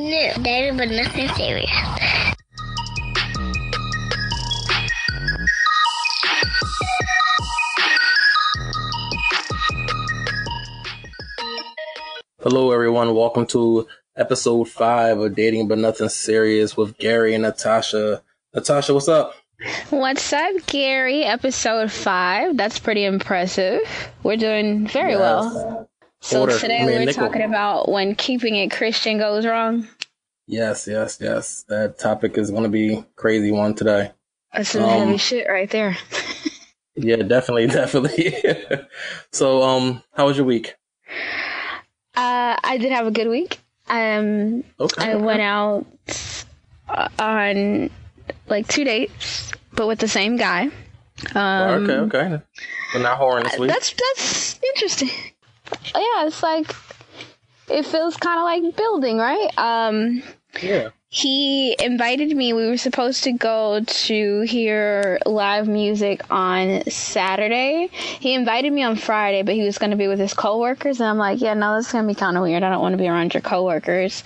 No, dating but nothing serious. Hello, everyone. Welcome to episode five of Dating But Nothing Serious with Gary and Natasha. Natasha, what's up? What's up, Gary? Episode five. That's pretty impressive. We're doing very Yes. well. So today I mean, we're nickel. talking about when keeping it Christian goes wrong. Yes, yes, yes. That topic is going to be crazy one today. That's some Um, heavy shit right there. Yeah, definitely, definitely. so, um, how was your week? Uh, I did have a good week. Um, Okay. I went out uh, on like two dates, but with the same guy. Um, okay, okay. But not whoring this week. That's that's interesting. Yeah, it's like it feels kind of like building, right? Um, Yeah. he invited me. We were supposed to go to hear live music on Saturday. He invited me on Friday, but he was going to be with his coworkers, and I'm like, yeah, no, that's going to be kind of weird. I don't want to be around your coworkers.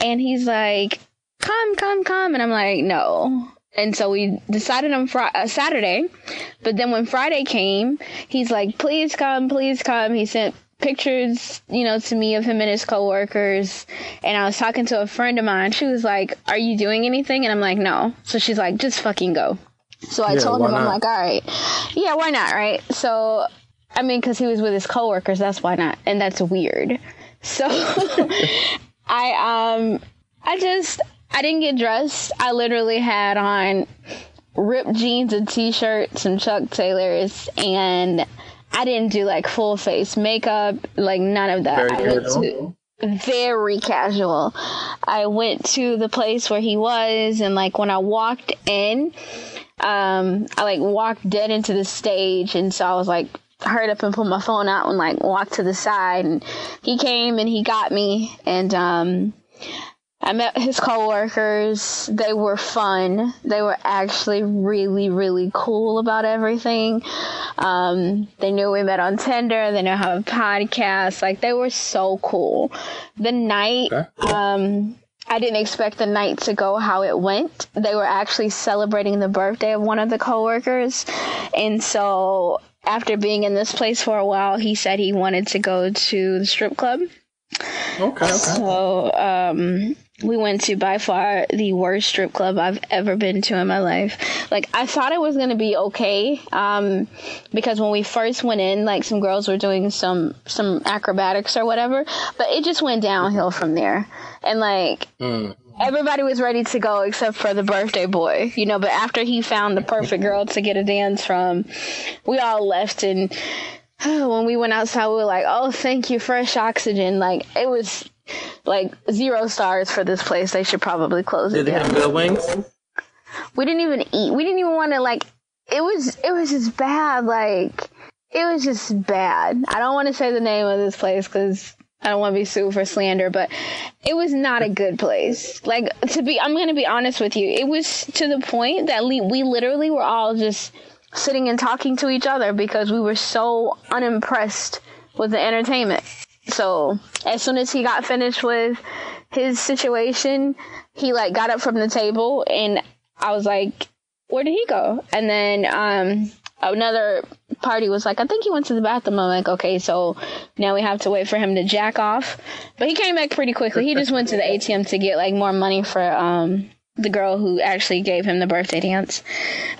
And he's like, come, come, come, and I'm like, no. And so we decided on Fri uh, Saturday, but then when Friday came, he's like, please come, please come. He sent pictures, you know, to me of him and his coworkers. And I was talking to a friend of mine. She was like, Are you doing anything? And I'm like, No. So she's like, Just fucking go. So I Yeah, told him, I'm like, All right. Yeah, why not? Right. So, I mean, because he was with his coworkers, that's why not. And that's weird. So I, um, I just, I didn't get dressed. I literally had on ripped jeans, a t-shirt, some Chuck Taylors, and I didn't do like full face makeup, like none of that. Very casual. to very casual. I went to the place where he was, and like when I walked in, um, I like walked dead into the stage, and so I was like hurried up and put my phone out and like walked to the side, and he came and he got me, and um. I met his coworkers. They were fun. They were actually really, really cool about everything. Um, they knew we met on Tinder. They know how a podcast. Like they were so cool. The night, Okay. um, I didn't expect the night to go how it went. They were actually celebrating the birthday of one of the coworkers, and so after being in this place for a while, he said he wanted to go to the strip club. Okay, okay. So um, we went to by far the worst strip club I've ever been to in my life. Like I thought it was gonna be okay, um, because when we first went in, like some girls were doing some some acrobatics or whatever, but it just went downhill from there. And like Mm. everybody was ready to go except for the birthday boy, you know. But after he found the perfect girl to get a dance from, we all left. And when we went outside, we were like, "Oh, thank you, fresh oxygen." Like it was like zero stars for this place. They should probably close it Did they down. have good wings? We didn't even eat. We didn't even want to like. It was it was just bad. Like it was just bad. I don't want to say the name of this place because I don't want to be sued for slander, but it was not a good place. Like to be, I'm gonna be honest with you. It was to the point that we, we literally were all just sitting and talking to each other because we were so unimpressed with the entertainment. So as soon as he got finished with his situation, he like got up from the table and I was like, where did he go? And then um another party was like, I think he went to the bathroom. I'm like, okay, so now we have to wait for him to jack off. But he came back pretty quickly. He just went to the ATM to get like more money for um the girl who actually gave him the birthday dance.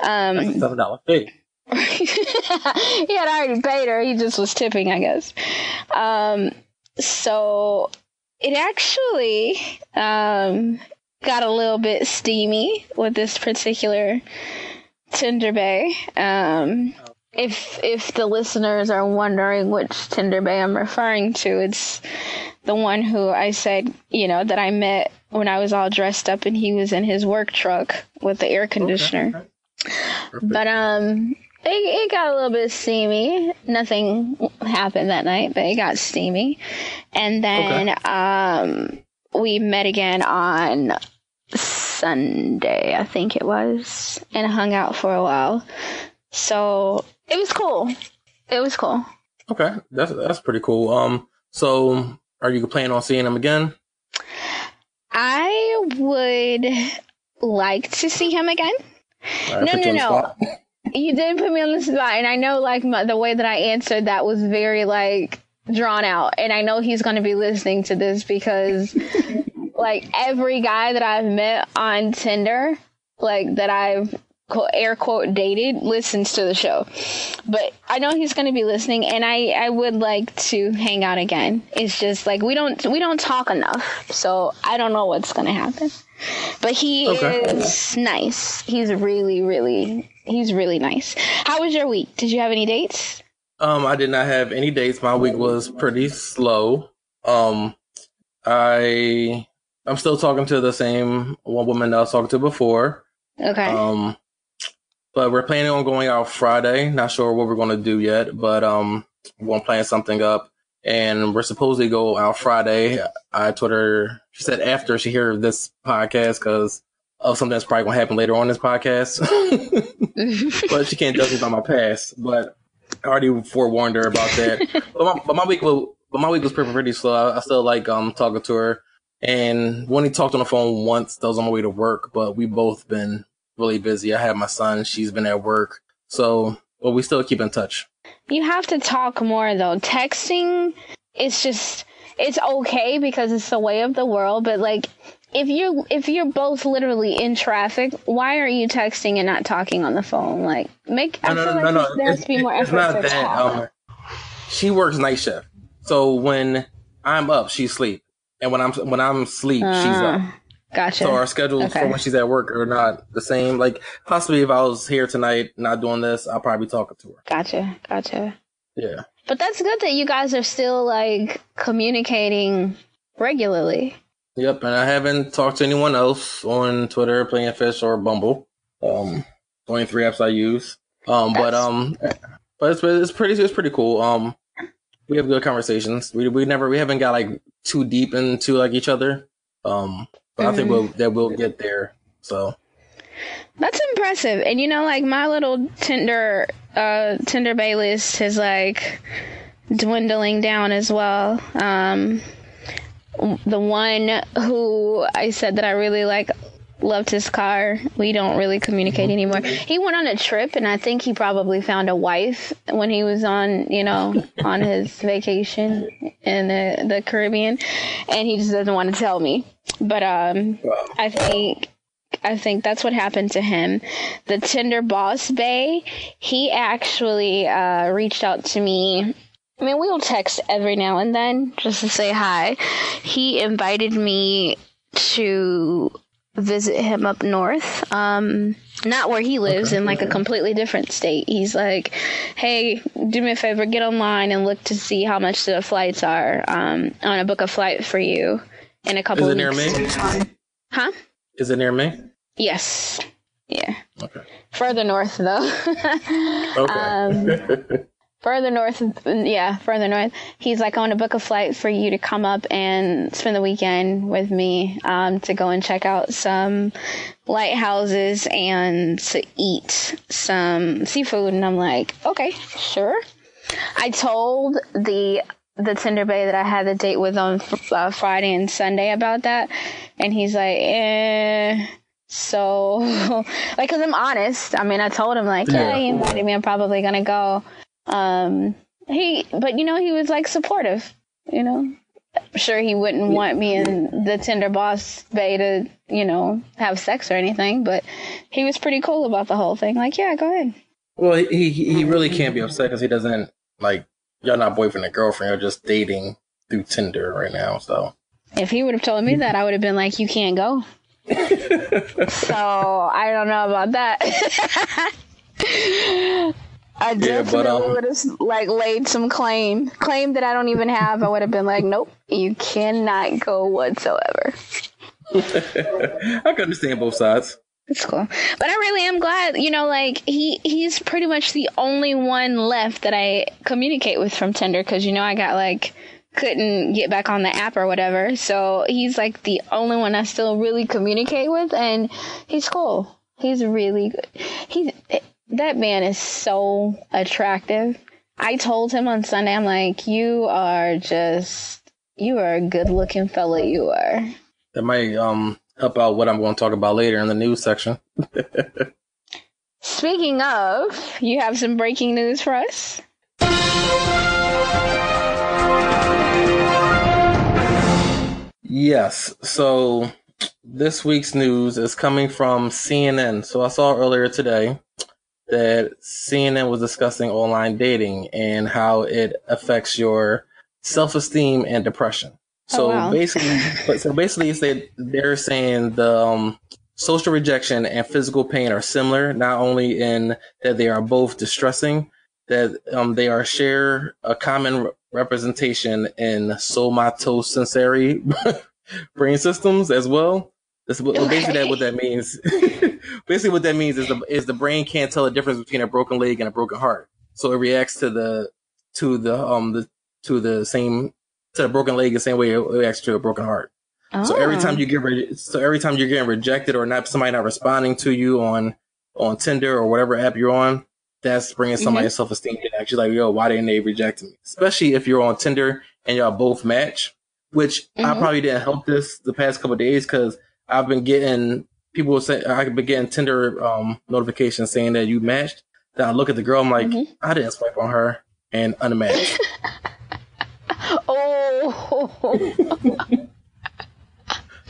Um Seven dollar fee. He had already paid her. He just was tipping, I guess. Um, so it actually um, got a little bit steamy with this particular Tinder Bae. Um, if if the listeners are wondering which Tinder Bae I'm referring to, it's the one who I said, you know, that I met when I was all dressed up and he was in his work truck with the air conditioner. Perfect. But um, it, it got a little bit steamy. Nothing happened that night, but it got steamy. And then um, we met again on Sunday, I think it was, and hung out for a while. So it was cool. It was cool. Okay, that's that's pretty cool. Um, so are you planning on seeing him again? I would like to see him again. Right, No, no, you on the no. You did put me on the spot, and I know like my, the way that I answered that was very like drawn out, and I know he's going to be listening to this because like every guy that I've met on Tinder, like that I've air quote dated, listens to the show. But I know he's going to be listening, and I I would like to hang out again. It's just like we don't we don't talk enough, so I don't know what's going to happen. But he Okay. is nice. He's really really he's really nice. How was your week? Did you have any dates? Um, I did not have any dates. My week was pretty slow. Um, I I'm still talking to the same one woman that I was talking to before. Okay. Um, but we're planning on going out Friday. Not sure what we're going to do yet, but um, we're plan something up. And we're supposed to go out Friday. I told her, she said after she heard this podcast because of something that's probably going to happen later on this podcast. but she can't judge me by my past. But I already forewarned her about that. but, my, but my week was, but my week was pretty, pretty slow. I, I still like um talking to her. And we only talked on the phone once. That was on my way to work, but we both been really busy. I have my son; she's been at work, so but we still keep in touch. You have to talk more though. Texting it's just it's okay because it's the way of the world, but like if you if you're both literally in traffic, why are you texting and not talking on the phone? Like make I feel like there has to be more it's effort not that. Um, she works night shift, so when I'm up, she's asleep, and when I'm when I'm asleep, she's up. Ah, Gotcha. So our schedules Okay. for when she's at work are not the same. Like possibly if I was here tonight not doing this, I'll probably be talking to her. Gotcha. Gotcha. Yeah. But that's good that you guys are still like communicating regularly. Yep, and I haven't talked to anyone else on Tinder, Playing Fish, or Bumble. Um, only three apps I use. Um, but um, but it's it's pretty it's pretty cool. Um, we have good conversations. We we never we haven't got like too deep into like each other. Um, but I think Mhm. we'll that we'll get there. So That's impressive. And you know, like my little Tinder uh Tinder Bae list is like dwindling down as well. Um the one who I said that I really like loved his car. We don't really communicate anymore. He went on a trip and I think he probably found a wife when he was on, you know, on his vacation in the, the Caribbean and he just doesn't want to tell me. But um. I think I think that's what happened to him. The Tinder boss Bae, he actually uh, reached out to me. I mean, we'll text every now and then just to say hi. He invited me to visit him up north. Um, not where he lives, in like a completely different state. He's like, "Hey, do me a favor, get online and look to see how much the flights are. Um, I want to book a flight for you in a couple Is it of near weeks." me? Huh? Is it near me? Yes. Yeah. Okay. Further north, though. Okay. Um, further north, yeah, further north. He's like, I want to book a flight for you to come up and spend the weekend with me um, to go and check out some lighthouses and to eat some seafood. And I'm like, okay, sure. I told the the Tinder Bae that I had the date with on uh, Friday and Sunday about that, and he's like, eh. So, like, cause I'm honest. I mean, I told him like, yeah, Yeah. he invited me. I'm probably gonna go. Um, he, but you know, he was like supportive. You know, I'm sure he wouldn't want me and the Tinder boss Bae to, you know, have sex or anything, but he was pretty cool about the whole thing. Like, yeah, go ahead. Well, he he he really can't be upset because he doesn't like y'all not boyfriend and girlfriend. You're just dating through Tinder right now. So If he would have told me that, I would have been like, you can't go. so I don't know about that. I Yeah, definitely um, would have like laid some claim, claim that I don't even have. I would have been like, nope, you cannot go whatsoever. I can understand both sides. It's cool, but I really am glad. You know, like he he's pretty much the only one left that I communicate with from Tinder because you know I got like couldn't get back on the app or whatever. So he's like the only one I still really communicate with, and he's cool. He's really good. He's that man is so attractive. I told him on Sunday, I'm like, you are just you are a good looking fella. You are. That might um help out what I'm going to talk about later in the news section. Speaking of, you have some breaking news for us? Yes. So this week's news is coming from CNN. So I saw earlier today that CNN was discussing online dating and how it affects your self-esteem and depression. So Oh, wow. basically, so basically, it's that they're saying the um, social rejection and physical pain are similar, not only in that they are both distressing, that um, they are share a common re- representation in somatosensory brain systems as well. That's what, basically that what that means. basically, what that means is the is the brain can't tell the difference between a broken leg and a broken heart, so it reacts to the to the um the to the same to the broken leg the same way it reacts to a broken heart. So every Oh. time you get re- so every time you're getting rejected or not somebody not responding to you on on Tinder or whatever app you're on, that's bringing somebody's self esteem down. Actually, like yo, why didn't they reject me? Especially if you're on Tinder and y'all both match, which I Mhm. probably didn't help this the past couple of days because I've been getting people say I've been getting Tinder um, notifications saying that you matched. Then I look at the girl, I'm like, Mhm. I didn't swipe on her and unmatched. Oh.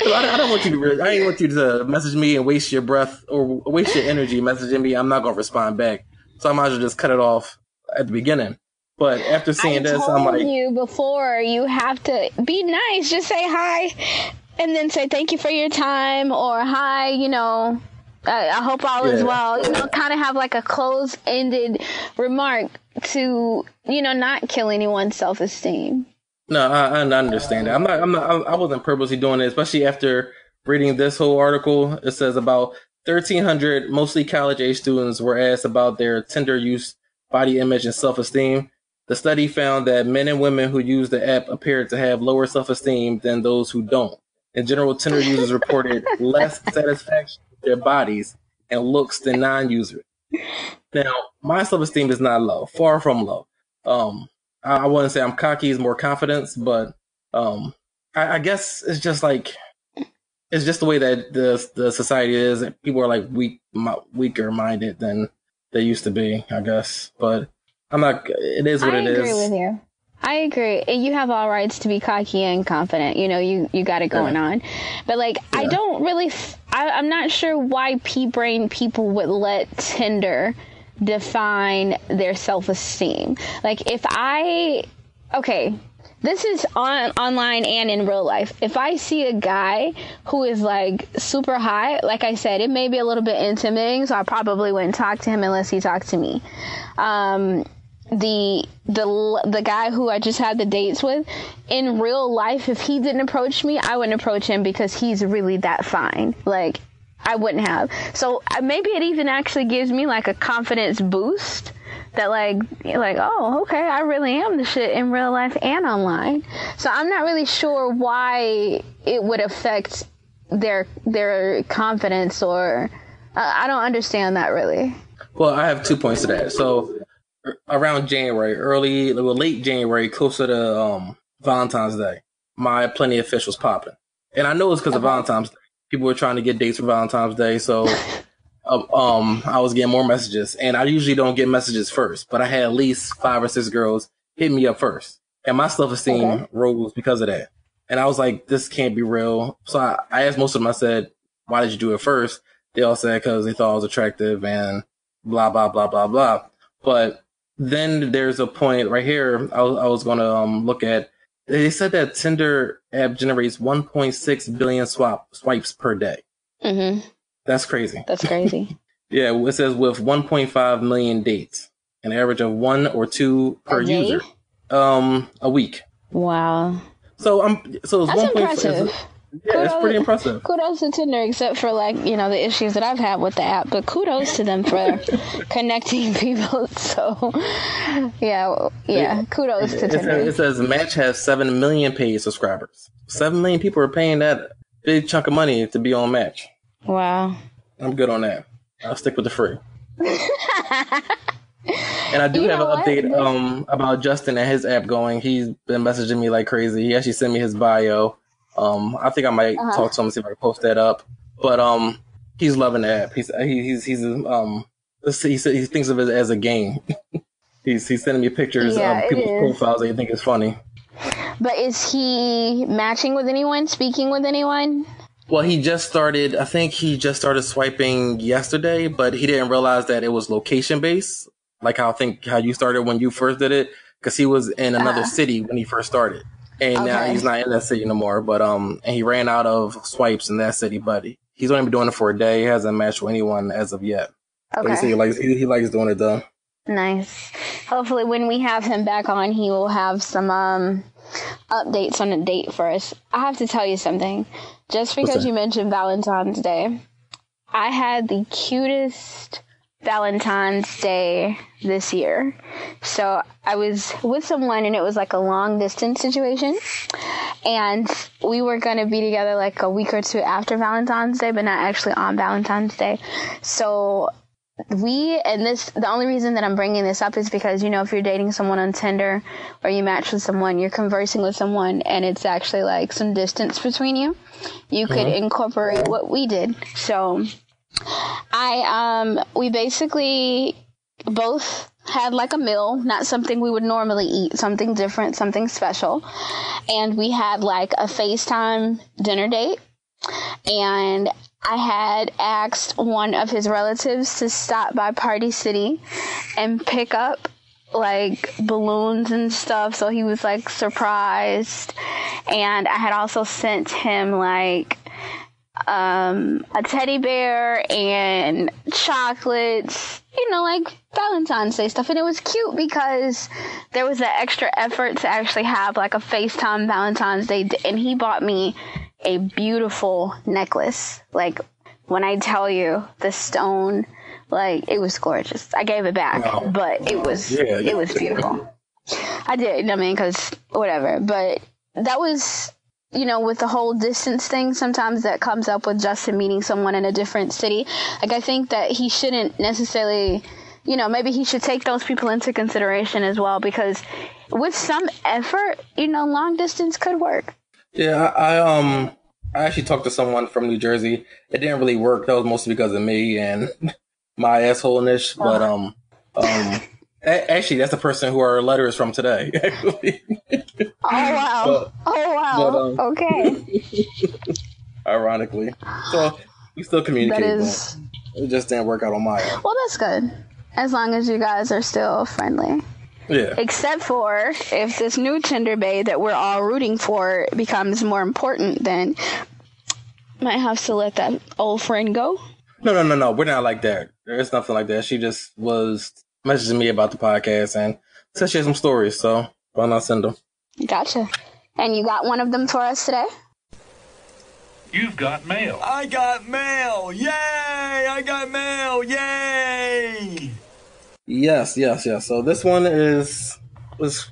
I, I don't want you to. Re- I ain't want you to message me and waste your breath or waste your energy messaging me. I'm not gonna respond back, so I might as well just cut it off at the beginning. But after seeing I this, I'm like, you before you have to be nice. Just say hi, and then say thank you for your time or hi. You know, I, I hope all is well. You know, kind of have like a closed-ended remark to you know not kill anyone's self-esteem. no, I, I understand that. I'm not. I'm not. I, I wasn't purposely doing it, especially after reading this whole article. It says about 1,300 mostly college age students were asked about their Tinder use, body image, and self esteem. The study found that men and women who use the app appeared to have lower self esteem than those who don't. In general, Tinder users reported less satisfaction with their bodies and looks than non users. Now, my self esteem is not low, far from low. Um, I, I wouldn't say I'm cocky, it's more confidence, but um, I, I guess it's just like it's just the way that the the society is. People are like weak, weaker minded than they used to be, I guess. But I'm not. It is what I it is. agree with you. I agree. You have all rights to be cocky and confident. You know, you, you got it going Yeah. on. But like, I don't really, f- I, am not sure why pea brain people would let Tinder define their self esteem. Like, if I, okay, this is on online and in real life. If I see a guy who is like super high, like I said, it may be a little bit intimidating, so I probably wouldn't talk to him unless he talked to me. Um, the the the guy who I just had the dates with in real life, if he didn't approach me, I wouldn't approach him because he's really that fine. Like I wouldn't have. So uh, maybe it even actually gives me like a confidence boost that like like oh okay I really am the shit in real life and online. So I'm not really sure why it would affect their their confidence or uh, I don't understand that really. Well, I have two points to that. So around January, early, well, late January, closer to um, Valentine's Day, my Plenty of Fish was popping, and I know it's because of Valentine's Day. People were trying to get dates for Valentine's Day, so um, um, I was getting more messages. And I usually don't get messages first, but I had at least five or six girls hit me up first, and my self esteem Okay. rose because of that. And I was like, this can't be real. So I, I asked most of them. I said, why did you do it first? They all said because they thought I was attractive and blah blah blah blah blah. But then there's a point right here. I was, I was going to um, look at. They said that Tinder app generates 1.6 billion swap swipes per day. hmm That's crazy. That's crazy. Yeah, it says with 1.5 million dates, an average of one or two per user, um, a week. wow. So I'm so it's That's 1.5 impressive. Yeah, it's pretty Kudos- impressive. Kudos to Tinder, except for like you know the issues that I've had with the app. But kudos to them for connecting people. So, yeah, yeah, kudos to It says, Tinder. it says Match has seven million paid subscribers. Seven million people are paying that big chunk of money to be on Match. Wow. I'm good on that. I'll stick with the free. And I do You have an update um, about Justin and his app going. He's been messaging me like crazy. He actually sent me his bio Um, I think I might Uh-huh. talk to him and see if I can post that up. But um, he's loving the app. He's he, he's he's um he he thinks of it as a game. he's he's sending me pictures Yeah, of people's is. profiles that he think is funny. But is he matching with anyone? Speaking with anyone? Well, he just started. I think he just started swiping yesterday, but he didn't realize that it was location based, like how I think how you started when you first did it, because he was in another Uh-huh. city when he first started, and now he's not in that city no more. But um, and he ran out of swipes in that city, buddy. he's only been doing it for a day. He hasn't matched with anyone as of yet. Okay. But he said he likes he, he likes doing it though. Nice. Hopefully, when we have him back on, he will have some um, updates on a date for us. I have to tell you something. Just because you mentioned Valentine's Day, I had the cutest Valentine's Day this year. So I was with someone, and it was like a long distance situation. And we were going to be together like a week or two after Valentine's Day, but not actually on Valentine's Day. So we and this the only reason that I'm bringing this up is because you know if you're dating someone on Tinder or you match with someone, you're conversing with someone and it's actually like some distance between you. You could uh-huh. incorporate what we did. So I um we basically both had like a meal, not something we would normally eat, something different, something special. And we had like a FaceTime dinner date. And I had asked one of his relatives to stop by Party City and pick up like balloons and stuff. So he was like surprised. And I had also sent him like um a teddy bear and chocolates you know like valentine's day stuff. And it was cute because there was an extra effort to actually have like a facetime valentine's day. And he bought me a beautiful necklace. Like when i tell you the stone like it was gorgeous. I gave it back Wow. but it was Yeah, it was beautiful. I did i mean because whatever. But that was you know, with the whole distance thing, sometimes that comes up with Justin meeting someone in a different city. Like, I think that he shouldn't necessarily, you know, maybe he should take those people into consideration as well because with some effort, you know, long distance could work. Yeah, I, I um I actually talked to someone from New Jersey. It didn't really work. That was mostly because of me and my assholeness. But um um a- actually that's the person who our letter is from today. Actually, Oh, wow. But- oh, wow. but, um, okay. ironically, so we still communicate. That is, it just didn't work out on my end. well, that's good. As long as you guys are still friendly. Yeah, Except for if this new Tinder bae that we're all rooting for becomes more important, then might have to let that old friend go. no, no, no, no. We're not like that. There's nothing like that. She just was messaging me about the podcast and said she had some stories. So why not send them? Gotcha. And you got one of them for us today? You've got mail. I got mail! Yay! I got mail! Yay! Yes, yes, yes. So this one is was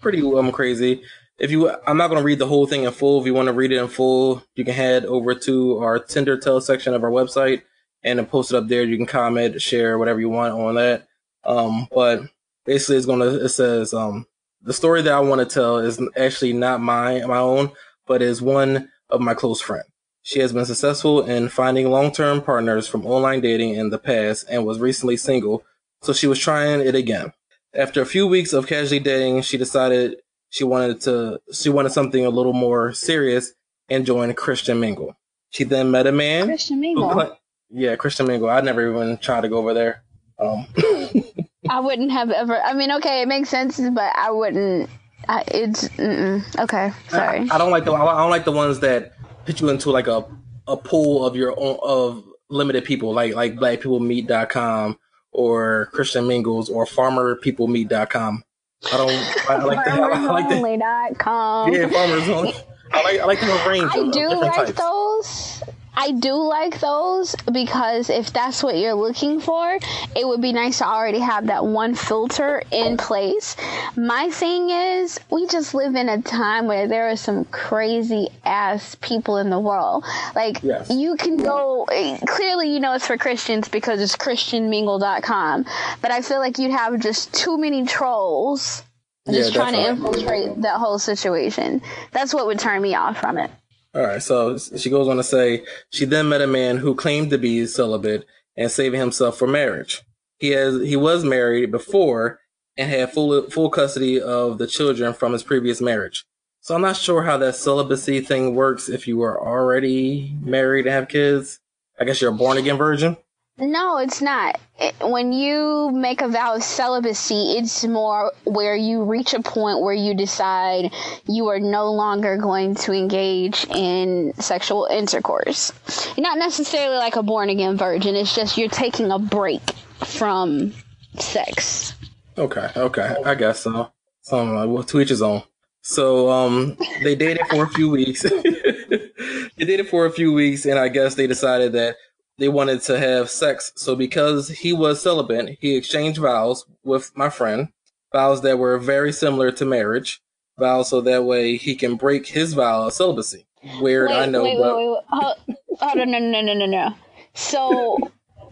pretty um crazy. If you, I'm not going to read the whole thing in full. If you want to read it in full, you can head over to our Tinder Tell section of our website and then post it up there. You can comment, share, whatever you want on that. Um, but basically, it's to. It says um the story that I want to tell is actually not my my own, but is one of my close friend. She has been successful in finding long-term partners from online dating in the past and was recently single so she was trying it again. After a few weeks of casually dating, she decided she wanted to she wanted something a little more serious and joined Christian Mingle. She then met a man. Christian Mingle. yeah, Christian Mingle. I never even tried to go over there. Um, I wouldn't have ever. I mean, okay, it makes sense, but I wouldn't. I, it's mm-mm. okay. Sorry. I, I don't like the I don't like the ones that put you into like a a pool of your own of limited people, like like blackpeoplemeet.com or Christian Mingles or farmerpeoplemeet.com. I don't. I, like the. I like the. Yeah, farmers only. I like I like a range. I do like types. those. I do like those because if that's what you're looking for, it would be nice to already have that one filter in place. My thing is, we just live in a time where there are some crazy ass people in the world. Like, Yes. you can go, clearly, you know, it's for Christians because it's ChristianMingle.com, but I feel like you'd have just too many trolls just Yeah, trying to infiltrate that whole situation. That's what would turn me off from it. All right, so she goes on to say she then met a man who claimed to be celibate and saving himself for marriage. He has he was married before and had full full custody of the children from his previous marriage. So I'm not sure how that celibacy thing works if you were already married and have kids. I guess you're a born again virgin. No, it's not. It, when you make a vow of celibacy, it's more where you reach a point where you decide you are no longer going to engage in sexual intercourse. You're not necessarily like a born again virgin, it's just you're taking a break from sex. Okay, okay, I guess so. So I'm like, well, to each his own. So um, they dated for a few weeks. they dated for a few weeks, and I guess they decided that they wanted to have sex. So because he was celibate, he exchanged vows with my friend, vows that were very similar to marriage, vows so that way he can break his vow of celibacy. Weird, I know, wait, but wait, wait, Hold, hold on, no, no, no, no, no. So,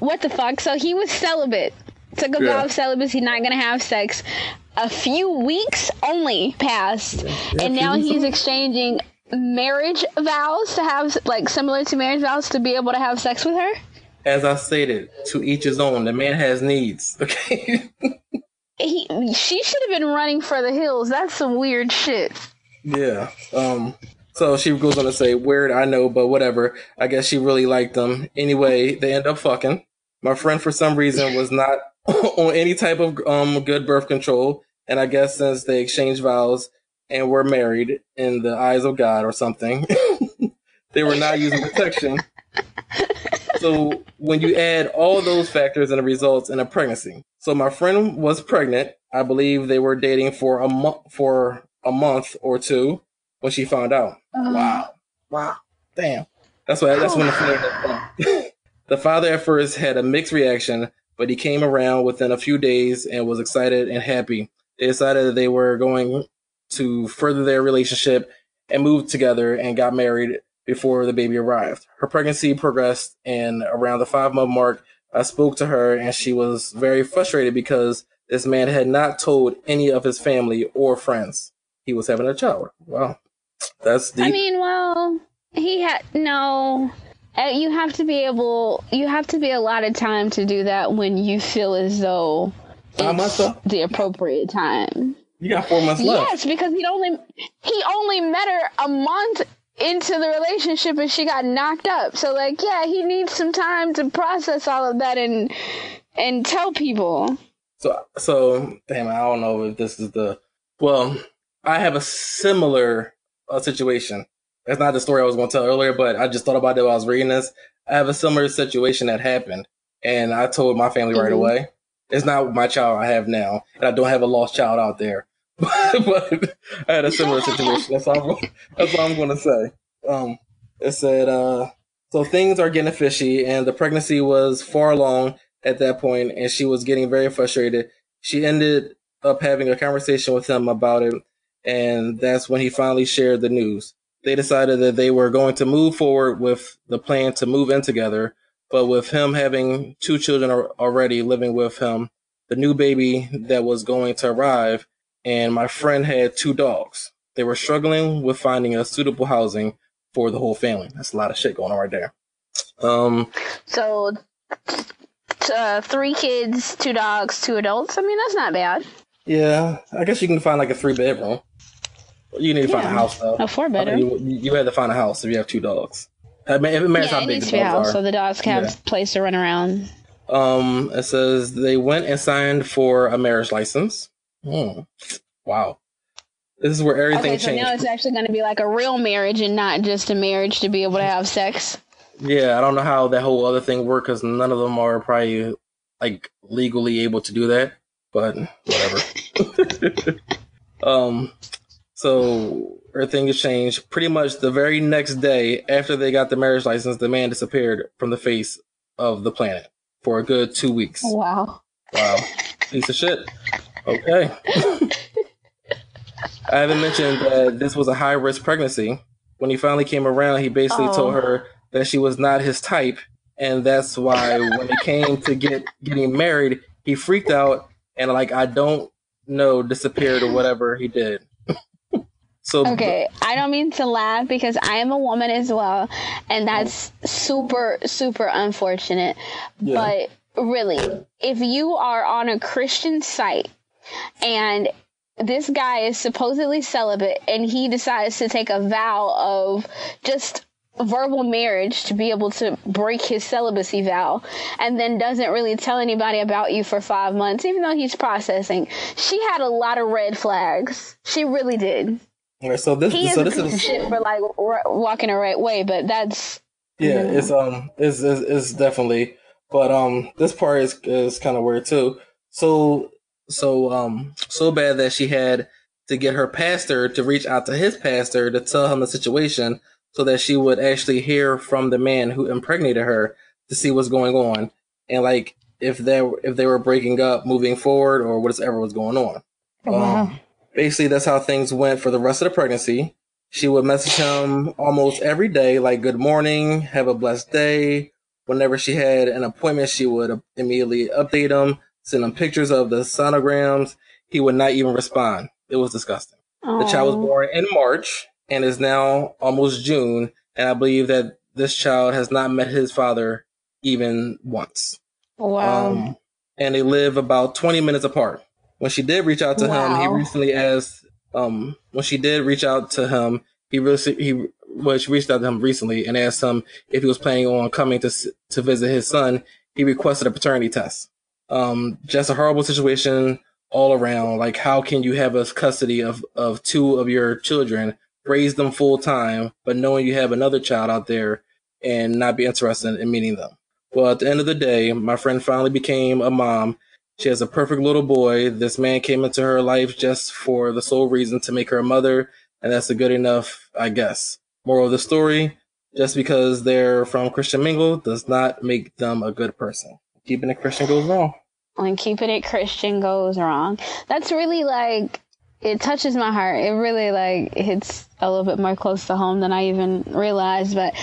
what the fuck? So he was celibate, took a vow Yeah. of celibacy, not gonna have sex. A few weeks only passed, and now he's only. exchanging marriage vows to have, like, similar to marriage vows to be able to have sex with her. as I stated, to each his own. The man has needs. Okay. He, she should have been running for the hills. That's some weird shit. Yeah. Um. So she goes on to say, "Weird, I know, but whatever. I guess she really liked them. Anyway, they end up fucking. My friend, for some reason, was not on any type of um good birth control, and I guess since they exchanged vows and were married in the eyes of God or something, they were not using protection. So when you add all those factors and it results in a pregnancy. So my friend was pregnant. I believe they were dating for a month for a month or two when she found out. Oh. Wow. Wow. Damn. That's why that's when the The father at first had a mixed reaction, but he came around within a few days and was excited and happy. They decided that they were going to further their relationship and moved together and got married before the baby arrived. Her pregnancy progressed, and around the five month mark, I spoke to her, and she was very frustrated because this man had not told any of his family or friends he was having a child. Wow, that's deep. I mean, well, he had no. uh, You have to be able. You have to be a lot of time to do that when you feel as though it's the appropriate time. You got four months left. Yes, because he only he only met her a month into the relationship and she got knocked up. So like, yeah, he needs some time to process all of that and and tell people. So, so damn, I don't know if this is the. Well, I have a similar uh, situation. That's not the story I was going to tell earlier, but I just thought about it while I was reading this. I have a similar situation that happened, and I told my family right Mhm. away. It's not my child I have now, and I don't have a lost child out there. but I had a similar situation. That's all. That's all I'm going to say. Um, it said, uh, so things are getting fishy, and the pregnancy was far along at that point, and she was getting very frustrated. She ended up having a conversation with him about it, and that's when he finally shared the news. They decided that they were going to move forward with the plan to move in together, but with him having two children already living with him, the new baby that was going to arrive, and my friend had two dogs. They were struggling with finding a suitable housing for the whole family. That's a lot of shit going on right there. Um, So uh, three kids, two dogs, two adults. I mean, that's not bad. yeah, I guess you can find like a three bedroom. You need to find a house though. A four I bedroom. mean, you, you had to find a house if you have two dogs. I mean, it matters yeah, how big the to dogs are. so the dogs can have Yeah. a place to run around. Um, it says they went and signed for a marriage license. Hmm. Wow. This is where everything Okay, so changed. now it's actually going to be like a real marriage and not just a marriage to be able to have sex. Yeah, I don't know how that whole other thing worked because none of them are probably like legally able to do that. But whatever. um, so everything has changed. Pretty much the very next day after they got the marriage license, the man disappeared from the face of the planet for a good two weeks. Oh, wow. Wow. Piece of shit. Okay. I haven't mentioned that this was a high risk pregnancy. When he finally came around, he basically Oh. told her that she was not his type, and that's why when it came to get getting married, he freaked out and like I don't know disappeared or whatever he did. So Okay, I don't mean to laugh because I am a woman as well, and oh. that's super, super unfortunate. Yeah. But really, if you are on a Christian site and this guy is supposedly celibate and he decides to take a vow of just verbal marriage to be able to break his celibacy vow and then doesn't really tell anybody about you for five months, even though he's processing, she had a lot of red flags. She really did. Okay, so this He is so a this is shit for like walking the right way, but that's yeah, it's um it's, it's it's definitely but um this part is is kind of weird too. So so um so bad that she had to get her pastor to reach out to his pastor to tell him the situation so that she would actually hear from the man who impregnated her to see what's going on and like if they if they were breaking up moving forward or whatever was going on. Um, basically, that's how things went for the rest of the pregnancy. She would message him almost every day, like "Good morning, have a blessed day." Whenever she had an appointment, she would immediately update him, send him pictures of the sonograms. He would not even respond. It was disgusting. The child was born in March and is now almost June, and I believe that this child has not met his father even once. wow. Um, and they live about 20 minutes apart. When she did reach out to him, he recently asked, um, when she did reach out to him, he really, he, well, she reached out to him recently and asked him if he was planning on coming to, to visit his son. He requested a paternity test. Um, just a horrible situation all around. Like, how can you have a custody of, of two of your children, raise them full time, but knowing you have another child out there and not be interested in meeting them? Well, at the end of the day, my friend finally became a mom. She has a perfect little boy. This man came into her life just for the sole reason to make her a mother, and that's a good enough, I guess. Moral of the story, just because they're from Christian Mingle does not make them a good person. Keeping it Christian goes wrong. when keeping it Christian goes wrong. That's really like it touches my heart. It really like hits a little bit more close to home than I even realized. But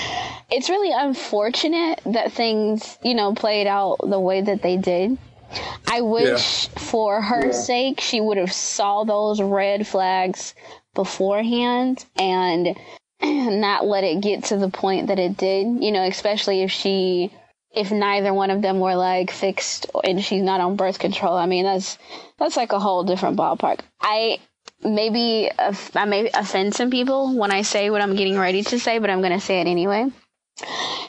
it's really unfortunate that things, you know, played out the way that they did. I wish for her sake she would have saw those red flags beforehand and not let it get to the point that it did, you know, especially if she if neither one of them were like fixed and she's not on birth control. I mean, that's that's like a whole different ballpark. I maybe I may offend some people when I say what I'm getting ready to say, but I'm going to say it anyway.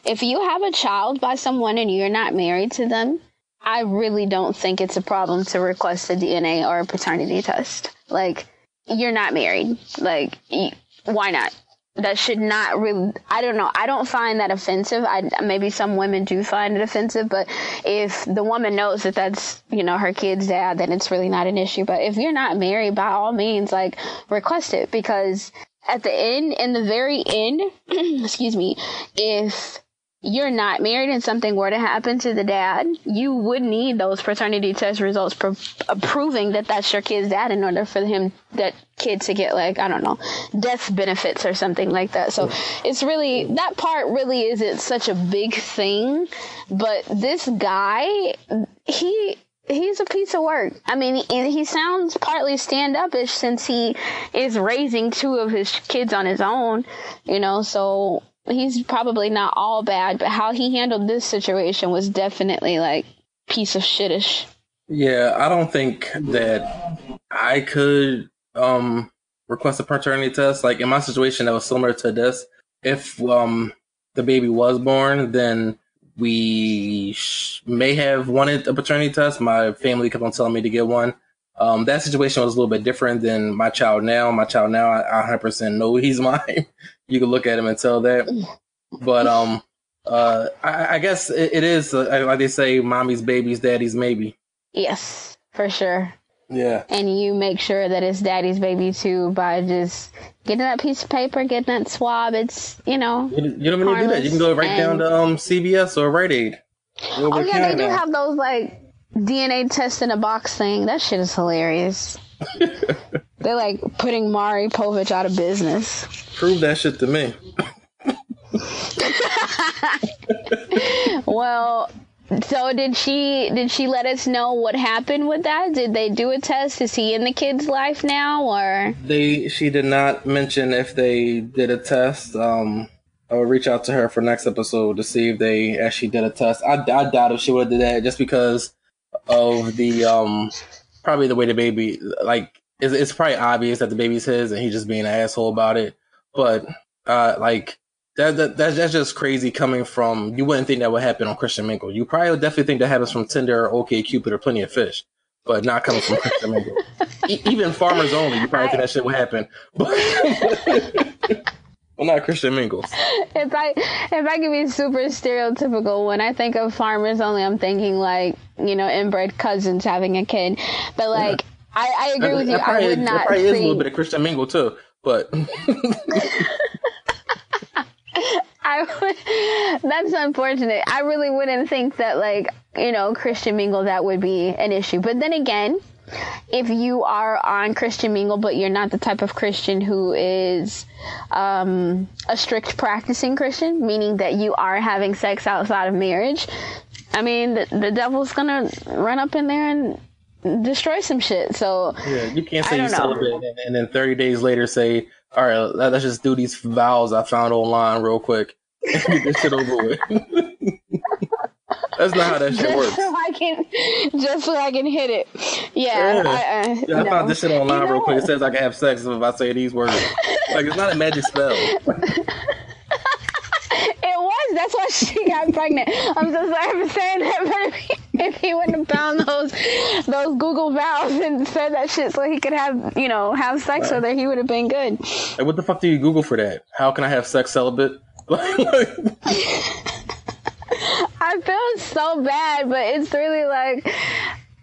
If you have a child by someone and you're not married to them, I really don't think it's a problem to request a DNA or a paternity test. Like, you're not married. Like, why not? That should not really, I don't know. I don't find that offensive. I, maybe some women do find it offensive, but if the woman knows that that's, you know, her kid's dad, then it's really not an issue. But if you're not married, by all means, like, request it because at the end, in the very end, excuse me, if you're not married and something were to happen to the dad, you would need those paternity test results pro- proving that that's your kid's dad in order for him, that kid to get like, I don't know, death benefits or something like that. So it's really, that part really isn't such a big thing. But this guy, he, he's a piece of work. I mean, he, he sounds partly stand upish since he is raising two of his kids on his own, you know, so he's probably not all bad, but how he handled this situation was definitely like piece of shitish. Yeah, I don't think that I could um request a paternity test. Like in my situation, that was similar to this. If um the baby was born, then we sh- may have wanted a paternity test. My family kept on telling me to get one. Um, that situation was a little bit different than my child now. My child now, I, I 100% know he's mine. You can look at him and tell that. But um, uh, I, I guess it, it is uh, like they say, mommy's baby's daddy's maybe. Yes, for sure. Yeah. And you make sure that it's daddy's baby too by just getting that piece of paper, getting that swab. It's, you know. You, you don't even do that. You can go right Harmless down to um, CVS or Rite Aid. Over Oh, yeah, they do have those like DNA test in a box thing. That shit is hilarious. They're like putting Maury Povich out of business. Prove that shit to me. Well, So did she did she let us know what happened with that? Did they do a test? Is he in the kid's life now or They she did not mention if they did a test. Um, I will reach out to her for next episode to see if they actually did a test. I, I doubt if she would have did that just because of the um probably the way the baby like it's, it's probably obvious that the baby's his and he's just being an asshole about it. But uh like that, that that's, that's just crazy coming from you wouldn't think that would happen on Christian Mingle. You probably would definitely think that happens from Tinder or OK Cupid or Plenty of Fish, but not coming from Christian Mingle. E- even Farmers Only, you probably think that shit would happen, but well, not Christian Mingles. if I if I can be super stereotypical, when I think of farmers only, I'm thinking like you know inbred cousins having a kid. But like I, I agree with you. That I probably, would that not probably is a little bit of Christian Mingle too, but I would, that's unfortunate. I really wouldn't think that like you know Christian Mingle that would be an issue. But then again, if you are on Christian Mingle, but you're not the type of Christian who is um, a strict practicing Christian, meaning that you are having sex outside of marriage, I mean the, the devil's gonna run up in there and destroy some shit. So yeah, you can't say you don't know. celibate and, and then 30 days later say, all right, let- let's just do these vows I found online real quick and get this shit over with. That's not how that shit just works. so I can, just so I can hit it. Yeah, Yeah. I, uh, Yeah, I no. found this shit online You know real quick. It says I can have sex if I say these words. like it's not a magic spell. It was. That's why she got pregnant. I'm so sorry for saying that, but if he, wouldn't have found those those Google vows and said that shit so he could have you know have sex with her, he would have been good. Like, what the fuck do you Google for that? How can I have sex celibate? I feel so bad, but it's really like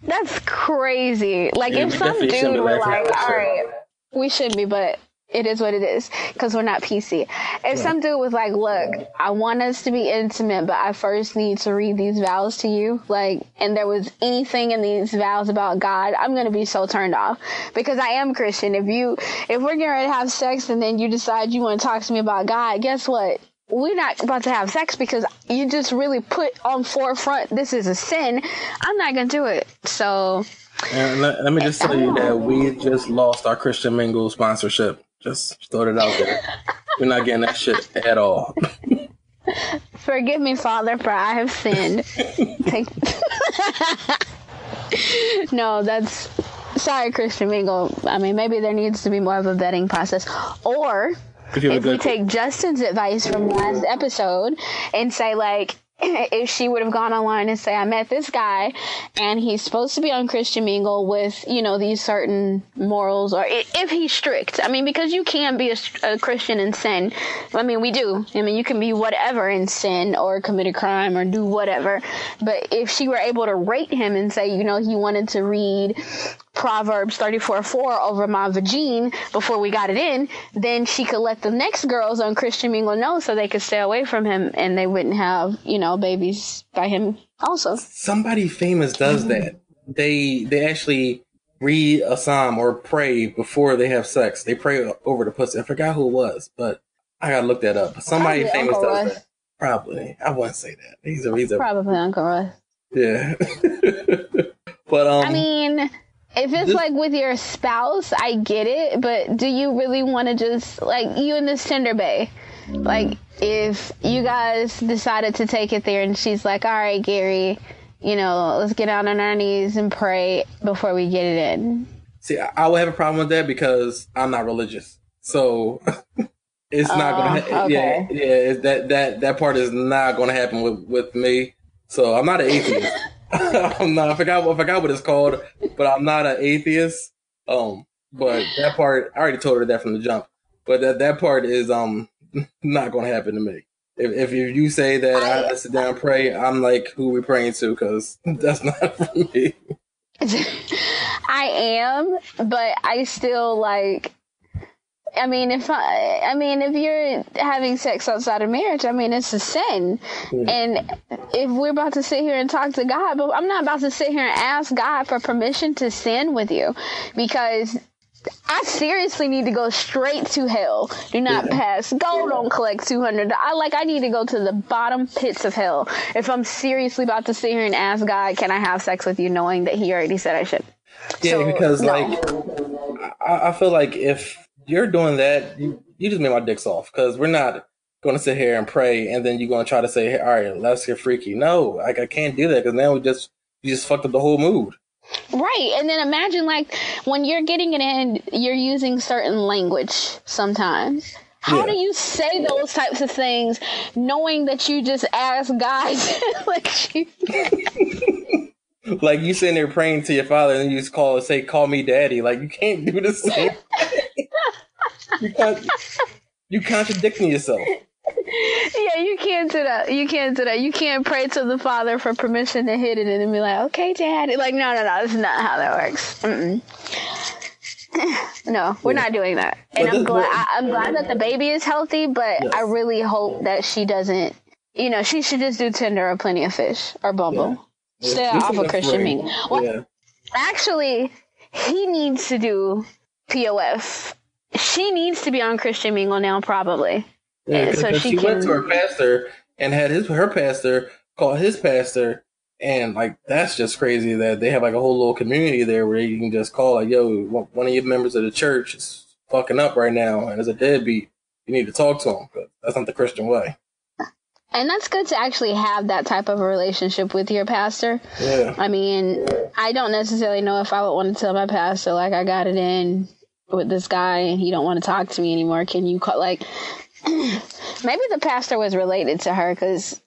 that's crazy. Like Yeah, if some dude were like, all right, we shouldn't be, but it is what it is because we're not PC. If some dude was like, look, I want us to be intimate, but I first need to read these vows to you, like, and there was anything in these vows about God, I'm gonna be so turned off because I am Christian. If you, if we're getting ready to have sex and then you decide you want to talk to me about God, guess what? we're not about to have sex because you just really put on forefront this is a sin. I'm not gonna do it. So and let, let me just tell you that we just lost our Christian Mingle sponsorship. Just throw it out there. We're not getting that shit at all. forgive me, Father, for I have sinned. Take- no, that's sorry, Christian Mingle. I mean, maybe there needs to be more of a vetting process, or If you if we take Justin's advice from last episode and say like if she would have gone online and say I met this guy and he's supposed to be on Christian Mingle with you know these certain morals or if he's strict. I mean because you can be a, a Christian and sin. I mean we do. I mean you can be whatever in sin or commit a crime or do whatever. But if she were able to rate him and say you know he wanted to read Proverbs 34 4 over my vagine before we got it in, then she could let the next girls on Christian Mingle know so they could stay away from him and they wouldn't have, you know, babies by him also. somebody famous does that. They they actually read a psalm or pray before they have sex. They pray over the pussy. I forgot who it was, but I gotta look that up. Somebody Probably famous Uncle does Russ. that. Probably. I wouldn't say that. He's a he's a Probably Uncle Russ. yeah. but um, I mean, if it's This- like with your spouse, I get it, but do you really want to just, like, you and this Tinder Bae? Like, if you guys decided to take it there and she's like, all right, Gary, you know, let's get down on our knees and pray before we get it in. see, I, would have a problem with that because I'm not religious, so it's not gonna. Oh, Ha- okay. Yeah, yeah. That that that part is not gonna happen with with me. So I'm not an atheist. I'm not. I forgot. I forgot what it's called, but I'm not an atheist. Um, but that part, I already told her that from the jump. But that that part is um not gonna happen to me. If if you say that I to sit down and pray, I'm like, who we praying to? Because that's not for me. I am, but I still like. I mean, if I, I mean, if you're having sex outside of marriage, I mean, it's a sin. And if we're about to sit here and talk to God, but I'm not about to sit here and ask God for permission to sin with you, because I seriously need to go straight to hell. Do not Yeah. pass go. Don't collect two hundred. I like. I need to go to the bottom pits of hell if I'm seriously about to sit here and ask God, "Can I have sex with you?" Knowing that He already said I should. Yeah, So, because no. like I, I feel like if you're doing that, you, you just made my dicks off because we're not going to sit here and pray and then you're going to try to say, hey, all right, let's get freaky. No, like I can't do that because now we just you just fucked up the whole mood. Right. And then imagine like when you're getting it in, you're using certain language sometimes. How Yeah. do you say those types of things knowing that you just asked guys like you Like you sitting there praying to your father and you just call and say, call me daddy. Like you can't do the same. you can't. You contradicting yourself. Yeah, you can't do that. You can't do that. You can't pray to the Father for permission to hit it and then be like, "Okay, Daddy." Like, no, no, no. That's not how that works. Mm-mm. no, we're not doing that. And But I'm glad. I, I'm glad that the baby is healthy, but Yes. I really hope that she doesn't. You know, she should just do Tinder or Plenty of Fish or Bumble. Stay off of Christian. Mingle. Well, Yeah. actually, he needs to do POF. She needs to be on Christian Mingle now, probably. Yeah, so she she, went to her pastor and had his her pastor call his pastor, and like that's just crazy that they have like a whole little community there where you can just call like, "Yo, one of your members of the church is fucking up right now and is a deadbeat. You need to talk to him." But that's not the Christian way. And that's good to actually have that type of a relationship with your pastor. Yeah, I mean, I don't necessarily know if I would want to tell my pastor, like, I got it in with this guy and he don't want to talk to me anymore. Can you call, like, maybe the pastor was related to her because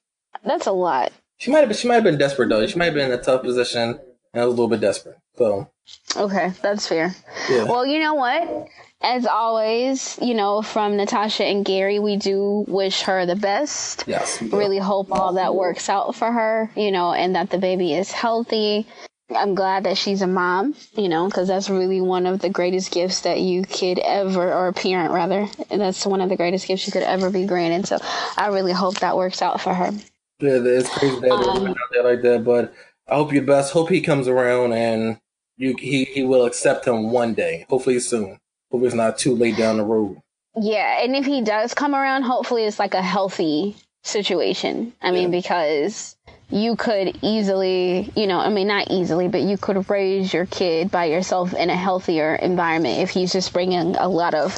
that's a lot. she might have been, she might have been desperate though. She might have been in a tough position and was a little bit desperate. So Okay, that's fair. yeah, Well, you know what? As always, you know, from Natasha and Gary, we do wish her the best. yes, really hope all that works out for her, you know, and that the baby is healthy. I'm glad that she's a mom, you know, because that's really one of the greatest gifts that you could ever, or a parent rather, that's one of the greatest gifts you could ever be granted. So I really hope that works out for her. Yeah, it's crazy that Um, it went out there like that, but I hope you the best. Hope he comes around and you he, he will accept him one day. Hopefully soon. Hope it's not too late down the road. Yeah, and if he does come around, hopefully it's like a healthy situation. I mean, Yeah. because you could easily, you know, I mean, not easily, but you could raise your kid by yourself in a healthier environment if he's just bringing a lot of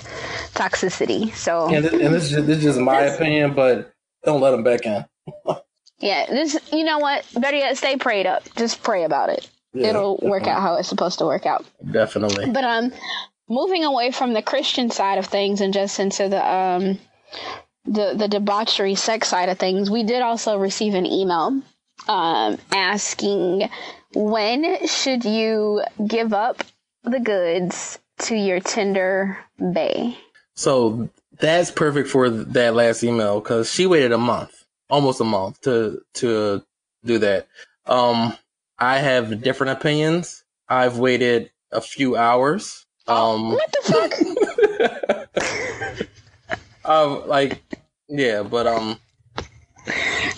toxicity. So, And this, and this is just, this is just my opinion, but don't let him back in. yeah, this, you know what? Better yet, stay prayed up. Just pray about it. Yeah, It'll work out how it's supposed to work out. Definitely. But um, moving away from the Christian side of things and just into the um, the the debauchery sex side of things, we did also receive an email um asking when should you give up the goods to your Tinder bae? So that's perfect for that last email because she waited a month, almost a month to to do that. Um, I have different opinions. I've waited a few hours. Um, What the fuck? um, like, yeah, but um,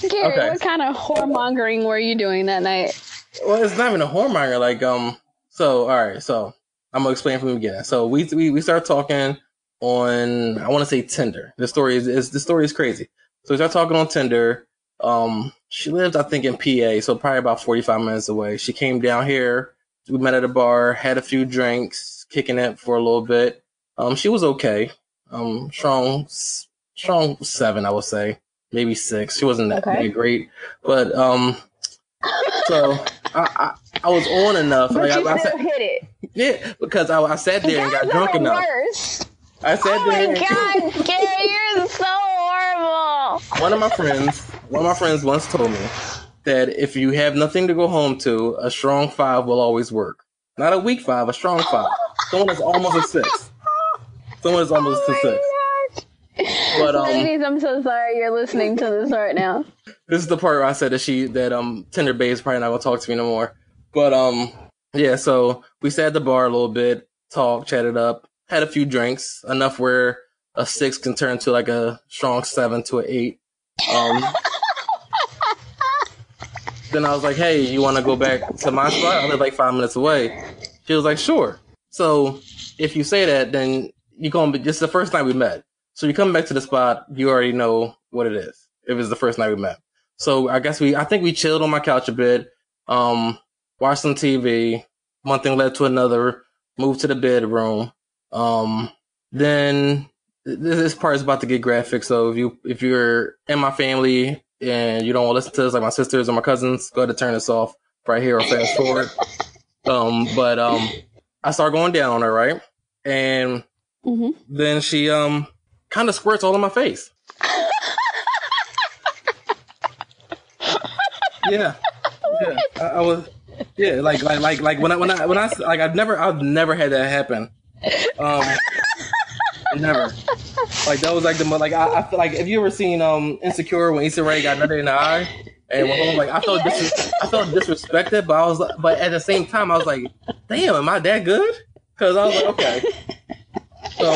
Gary, Okay. what kind of whoremongering were you doing that night? well, it's not even a hormonger. Like, um, so all right, so I'm gonna explain from the beginning. So we we we start talking on I want to say Tinder. The story is, is the story is crazy. So we start talking on Tinder. Um, she lives I think in PA, so probably about 45 minutes away. She came down here. We met at a bar, had a few drinks, kicking it for a little bit. Um, she was okay. Um, strong, strong seven, I would say, maybe six. She wasn't that, Okay. that great, but um, so I, I I was on enough. But Like, you I, I sat, hit it. yeah, because I, I sat there and got drunk enough. worse. I sat Oh there. my god, Gary, you're so. One of my friends, one of my friends once told me that if you have nothing to go home to, a strong five will always work. Not a weak five, a strong five. Someone that's almost a six. Someone that's almost a six. But um, Ladies, I'm so sorry you're listening to this right now. this is the part where I said that she that um Tinder Bae is probably not gonna talk to me no more. But um yeah, so we sat at the bar a little bit, talked, chatted up, had a few drinks, enough where a six can turn to like a strong seven to an eight. Um Then I was like, "Hey, you want to go back to my spot? I live like five minutes away." She was like, "Sure." So if you say that, then you're gonna be. This is the first night we met, so you come back to the spot. You already know what it is. If it's the first night we met, so I guess we. I think we chilled on my couch a bit. Um, watched some TV. One thing led to another. Moved to the bedroom. Um, then th- this part is about to get graphic. So if you if you're in my family and you don't want to listen to this, like my sisters or my cousins, go ahead and turn this off right here or fast forward. Um, but um, I start going down on her, right? And Mhm. then she um kind of squirts all in my face. yeah, yeah. I, I was, yeah, like like like like when I when I when I like I've never I've never had that happen. Um, never. Like that was like the most. like I, I feel like if you ever seen um Insecure when Issa Rae got nutted in the eye? And when, like I felt dis- I felt disrespected, but I was like, but at the same time I was like, damn, am I that good? Because I was like, okay. So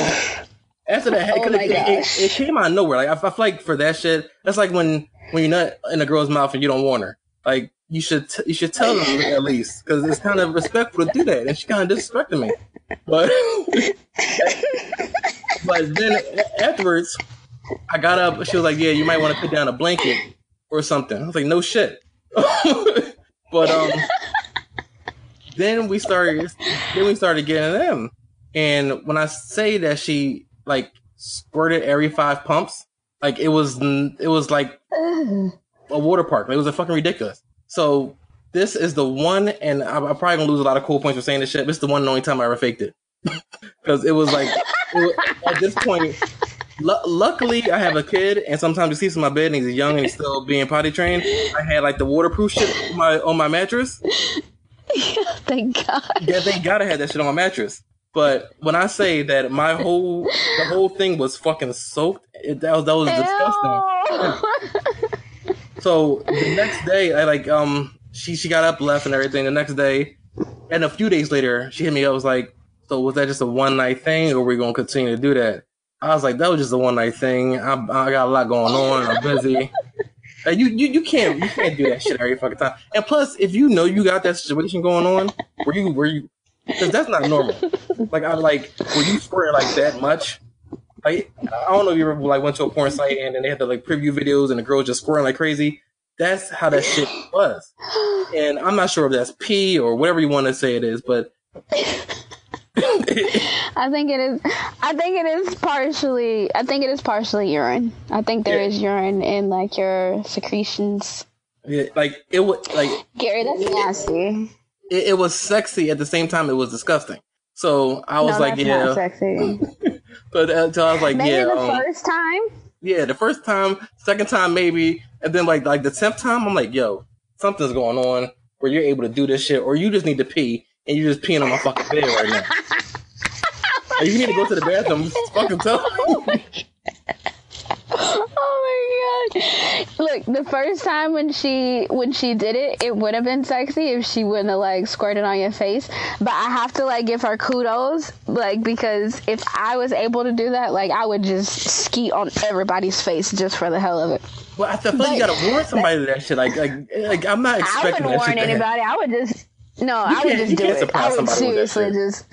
after that, Oh it, it, it came out of nowhere. Like I, I feel like for that shit, that's like when when you're not in a girl's mouth and you don't want her. Like you should t- you should tell them at least because it's kind of respectful to do that, and she kind of disrespected me. But but then afterwards, I got up. She was like, "Yeah, you might want to put down a blanket or something." I was like, "No shit." but um, then we started. Then we started getting them, and when I say that she like squirted every five pumps, like it was it was like a water park. It was a fucking ridiculous. So this is the one, and I'm, I'm probably gonna lose a lot of cool points for saying this shit. But it's the one and only time I ever faked it because it was like it at this point. Lu luckily, I have a kid, and sometimes he sleeps in my bed, and he's young and he's still being potty trained. I had like the waterproof shit on my on my mattress. Thank God. Yeah, they gotta have that shit on my mattress. But when I say that my whole the whole thing was fucking soaked, it, that was that was disgusting. So the next day, I like um she she got up, left, and everything. The next day, and a few days later, she hit me up. Was like, "So was that just a one night thing, or we gonna continue to do that?" I was like, "That was just a one night thing. I, I got a lot going on. I'm busy." Like, you, you you can't you can't do that shit every fucking time. And plus, if you know you got that situation going on, where you were you because that's not normal. Like I'm like were you squirting like that much. Like I don't know if you ever like went to a porn site and then they had the like preview videos and the girls just squirting like crazy. That's how that shit was. And I'm not sure if that's pee or whatever you want to say it is, but I think it is. I think it is partially. I think it is partially urine. I think there Yeah. is urine in like your secretions. yeah, like it was like Gary, that's nasty. it, it was sexy at the same time it was disgusting. So I was no, like, yeah. But uh, so I was like, Maybe yeah, the um, first time. yeah. The first time, second time maybe, and then like like the tenth time, I'm like, yo, something's going on where you're able to do this shit, or you just need to pee and you're just peeing on my fucking bed right now. You need to go to the bathroom. Just fucking tell me. My god! Look, the first time when she when she did it, it would have been sexy if she wouldn't have like squirted on your face. But I have to like give her kudos, like because if I was able to do that, like I would just ski on everybody's face just for the hell of it. Well, I feel like you gotta warn somebody to that shit. Like, like, like I'm not I expecting wouldn't that warn anybody. I would just no. I would just you do it. I would that seriously just.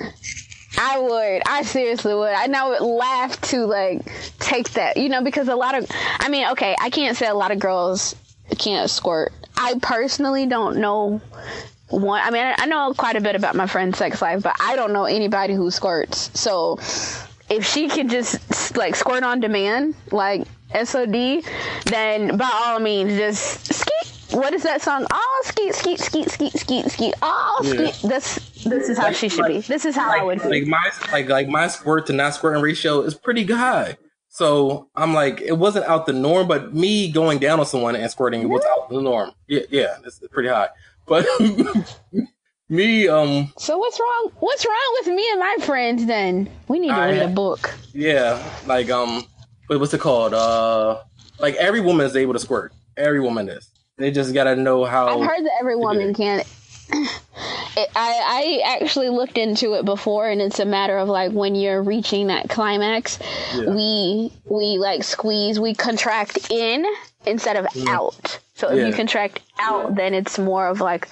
I would. I seriously would. And I would laugh to like take that, you know, because a lot of. I mean, okay, I can't say a lot of girls can't squirt. I personally don't know one. I mean, I- know quite a bit about my friend's sex life, but I don't know anybody who squirts. So if she could just like squirt on demand, like SOD, then by all means, just skeet. What is that song? Oh, skeet, skeet, skeet, skeet, skeet, skeet. Oh, Yeah. skeet. This, this is how she should be. This is how I would like, like my like like my squirt to not squirting ratio is pretty high. So I'm like, it wasn't out the norm, but me going down on someone and squirting it was out the norm. Yeah, yeah, it's pretty high. But me, um, So what's wrong? What's wrong with me and my friends? Then we need to I- read a book. yeah, like um, what's it called? Uh, like every woman is able to squirt. Every woman is. They just gotta know how. I've heard that every woman can. It, I I actually looked into it before, and it's a matter of like when you're reaching that climax, Yeah. we we like squeeze, we contract in instead of mm. out. So if Yeah. you contract out, then it's more of like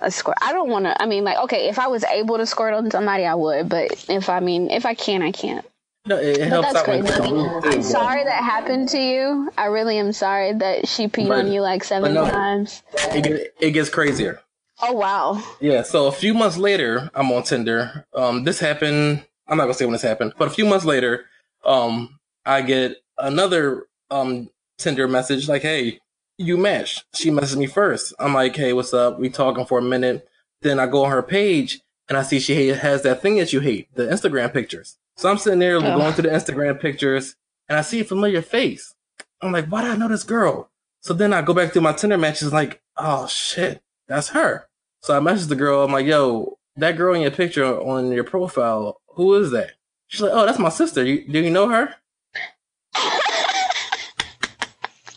a squirt. I don't want to. I mean, like, okay, if I was able to squirt on somebody, I would. But if I mean, if I can, I can't. No, it, helps that's out crazy. too, I'm sorry that happened to you. I really am sorry that she peed But- on you like seven no. times. It, it gets crazier. Oh wow. Yeah, so a few months later, I'm on Tinder. Um, this happened. I'm not gonna say when this happened, but a few months later, um, I get another um Tinder message like, "Hey, you matched." She messaged me first. I'm like, "Hey, what's up?" We talking for a minute. Then I go on her page and I see she has that thing that you hate, the Instagram pictures. So I'm sitting there going through the Instagram pictures and I see a familiar face. I'm like, "Why do I know this girl?" So then I go back through my Tinder matches, like, "Oh shit, that's her." So I message the girl. I'm like, "Yo, that girl in your picture on your profile, who is that?" She's like, "Oh, that's my sister. You, do you know her?"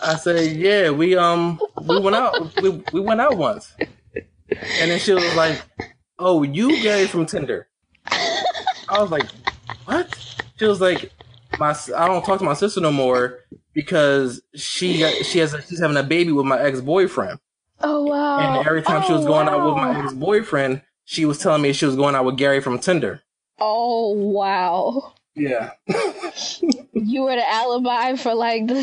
I said, "Yeah, we um we went out we, we went out once." And then she was like, "Oh, you Gary from Tinder?" I was like, "What?" She was like, "My I don't talk to my sister no more because she got, she has a, she's having a baby with my ex boyfriend." Oh wow. And every time she was Oh, going out with my ex boyfriend, she was telling me she was going out with Gary from Tinder. Oh wow. Yeah. You were the alibi for like the,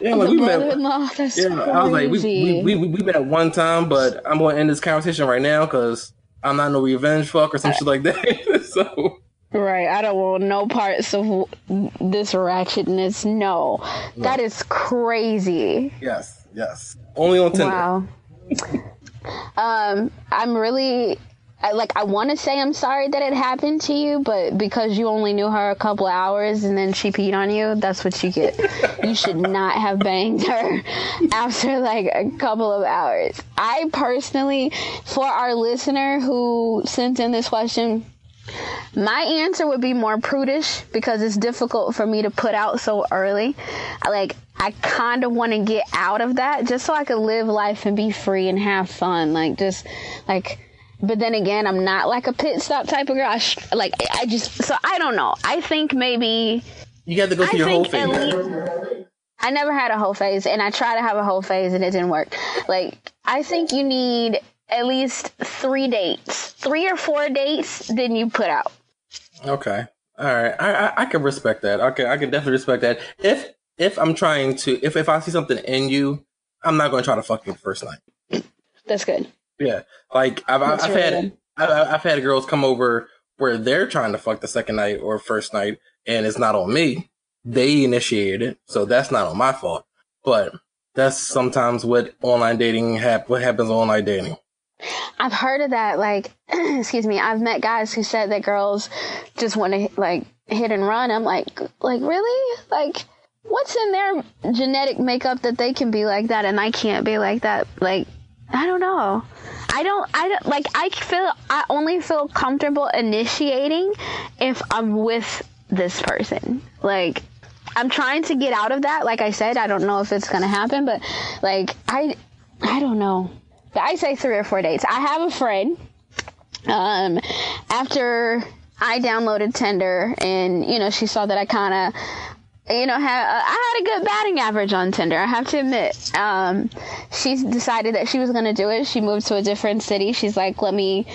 Yeah, like the we met. brother-in-law. That's Yeah, I was like, we, we, we, we met at one time, but I'm going to end this conversation right now because I'm not no revenge fuck or some uh, shit like that. so, Right. I don't want no parts of this ratchetness. No. That is crazy. yes, yes. Only on Tinder. Wow. um, I'm really. I, like I want to say I'm sorry that it happened to you, but because you only knew her a couple hours and then she peed on you, that's what you get. you should not have banged her after like a couple of hours. I personally, for our listener who sent in this question, my answer would be more prudish because it's difficult for me to put out so early. Like, I kind of want to get out of that just so I could live life and be free and have fun. Like, just like, but then again, I'm not like a pit stop type of girl. I sh- like, I just, so I don't know. I think maybe You got to go I through your whole phase. least I never had a whole phase, and I tried to have a whole phase, and it didn't work. Like I think you need at least three dates, three or four dates, then you put out. Okay. All right. I, I I can respect that. Okay, I can definitely respect that. If if I'm trying to if if I see something in you, I'm not going to try to fuck you the first night. That's good. Yeah. Like I've I've, That's I've really had good. I've, I've had girls come over where they're trying to fuck the second night or first night, and it's not on me. They initiated it, so that's not on my fault. But that's sometimes what online dating hap- what happens on online dating. I've heard of that. Like, excuse me, I've met guys who said that girls just want to like hit and run. I'm like, like really? Like, what's in their genetic makeup that they can be like that and I can't be like that? Like, I don't know. I don't. I don't like. I feel. I only feel comfortable initiating if I'm with this person. Like, I'm trying to get out of that. Like I said, I don't know if it's gonna happen, but like I, I don't know. I say three or four dates. I have a friend. Um, after I downloaded Tinder, and you know, she saw that I kind of you know, had, uh, I had a good batting average on Tinder. I have to admit. Um, she decided that she was to do it. She moved to a different city. She's like, let me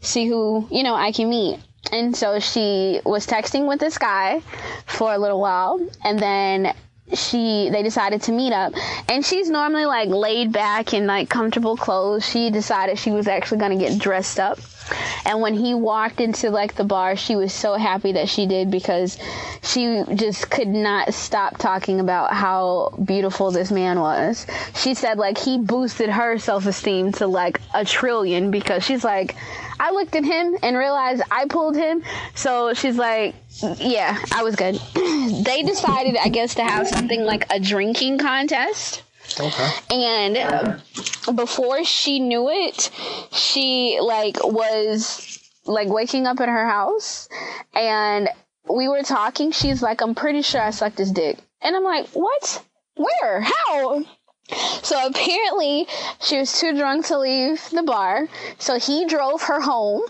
see who, you know, I can meet. And so she was texting with this guy for a little while. And then she, they decided to meet up. And she's normally like laid back in like comfortable clothes. She decided she was actually going to get dressed up. And when he walked into like the bar, she was so happy that she did because she just could not stop talking about how beautiful this man was. She said like he boosted her self-esteem to like a trillion because she's like, I looked at him and realized I pulled him. So she's like, yeah, I was good. they decided, I guess, to have something like a drinking contest. Okay. And uh, before she knew it, she like was like waking up at her house and we were talking. She's like, I'm pretty sure I sucked his dick. And I'm like, what? Where? How? So apparently she was too drunk to leave the bar. So he drove her home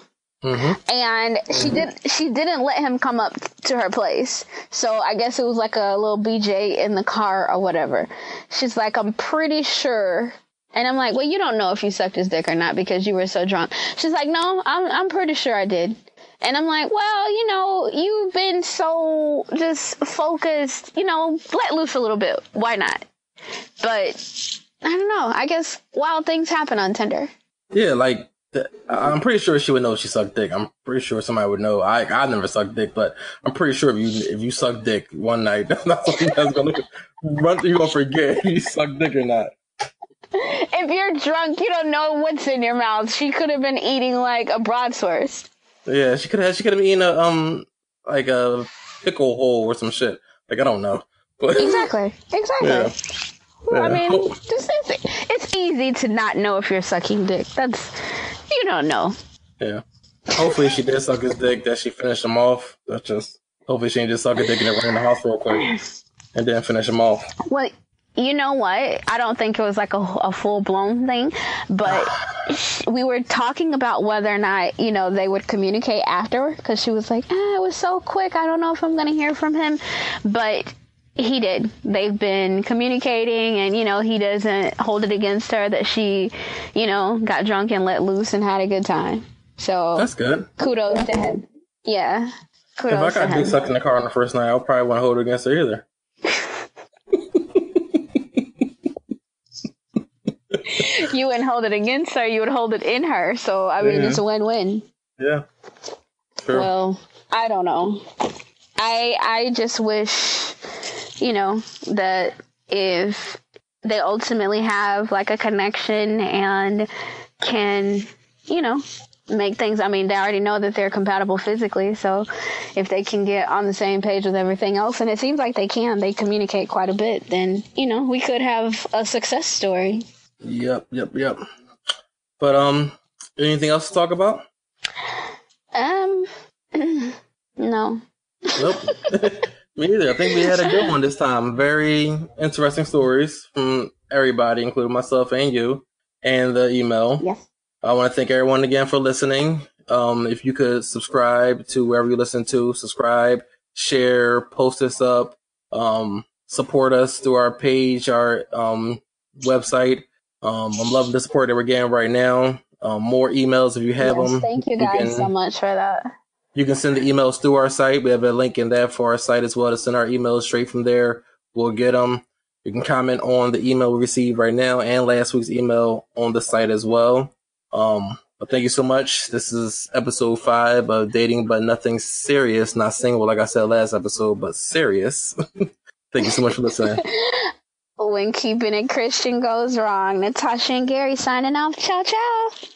Mm-hmm. and she did she didn't let him come up to her place so i guess it was like a little bj in the car or whatever she's like i'm pretty sure And I'm like, well, you don't know if you sucked his dick or not because you were so drunk. She's like, no, I'm, I'm pretty sure I did. And I'm like, well, you know, you've been so just focused, you know, let loose a little bit. Why not? But I don't know. I guess wild things happen on Tinder. Yeah, like I'm pretty sure she would know she sucked dick. I'm pretty sure somebody would know. I I never sucked dick, but I'm pretty sure if you if you suck dick one night, that's gonna run. You gonna forget if you suck dick or not. If you're drunk, you don't know what's in your mouth. She could have been eating like a broadsword. Yeah, she could have. She could have eaten a um like a pickle hole or some shit. Like I don't know. But Exactly. Exactly. yeah. I Yeah. mean, this is it's easy to not know if you're sucking dick. That's you don't know. Yeah. Hopefully she did suck his dick, that she finished him off. That's just hopefully she didn't just suck a dick and then run in the house real quick and then finish him off. Well, you know what? I don't think it was like a, a full blown thing, but we were talking about whether or not you know they would communicate after because she was like, ah, "It was so quick. I don't know if I'm gonna hear from him," but he did. They've been communicating, and you know he doesn't hold it against her that she, you know, got drunk and let loose and had a good time. So That's good. kudos to him. Yeah, Kudos If I got dick sucked in the car on the first night, I probably wouldn't hold it against her either. You wouldn't hold it against her. You would hold it in her. So I mean, it's a win-win. Yeah. True. Well, I don't know. I I just wish, you know, that if they ultimately have like a connection and can, you know, make things. I mean, they already know that they're compatible physically, so if they can get on the same page with everything else, and it seems like they can, they communicate quite a bit. Then you know, we could have a success story. Yep, yep, yep. But um anything else to talk about? Um, no. Nope. Me either. I think we had a good one this time. Very interesting stories from everybody, including myself and you, and the email. Yes. I want to thank everyone again for listening. Um, if you could subscribe to wherever you listen to, subscribe, share, post us up, um, support us through our page, our um, website. Um, I'm loving the support that we're getting right now. Um, more emails if you have Yes, them. thank you guys can- so much for that. You can send the emails through our site. We have a link in there for our site as well to send our emails straight from there. We'll get them. You can comment on the email we received right now and last week's email on the site as well. Um, but thank you so much. This is episode five of Dating But Nothing Serious. Not single, like I said last episode, but serious. thank you so much for listening. When keeping it Christian goes wrong, Natasha and Gary signing off. Ciao, ciao.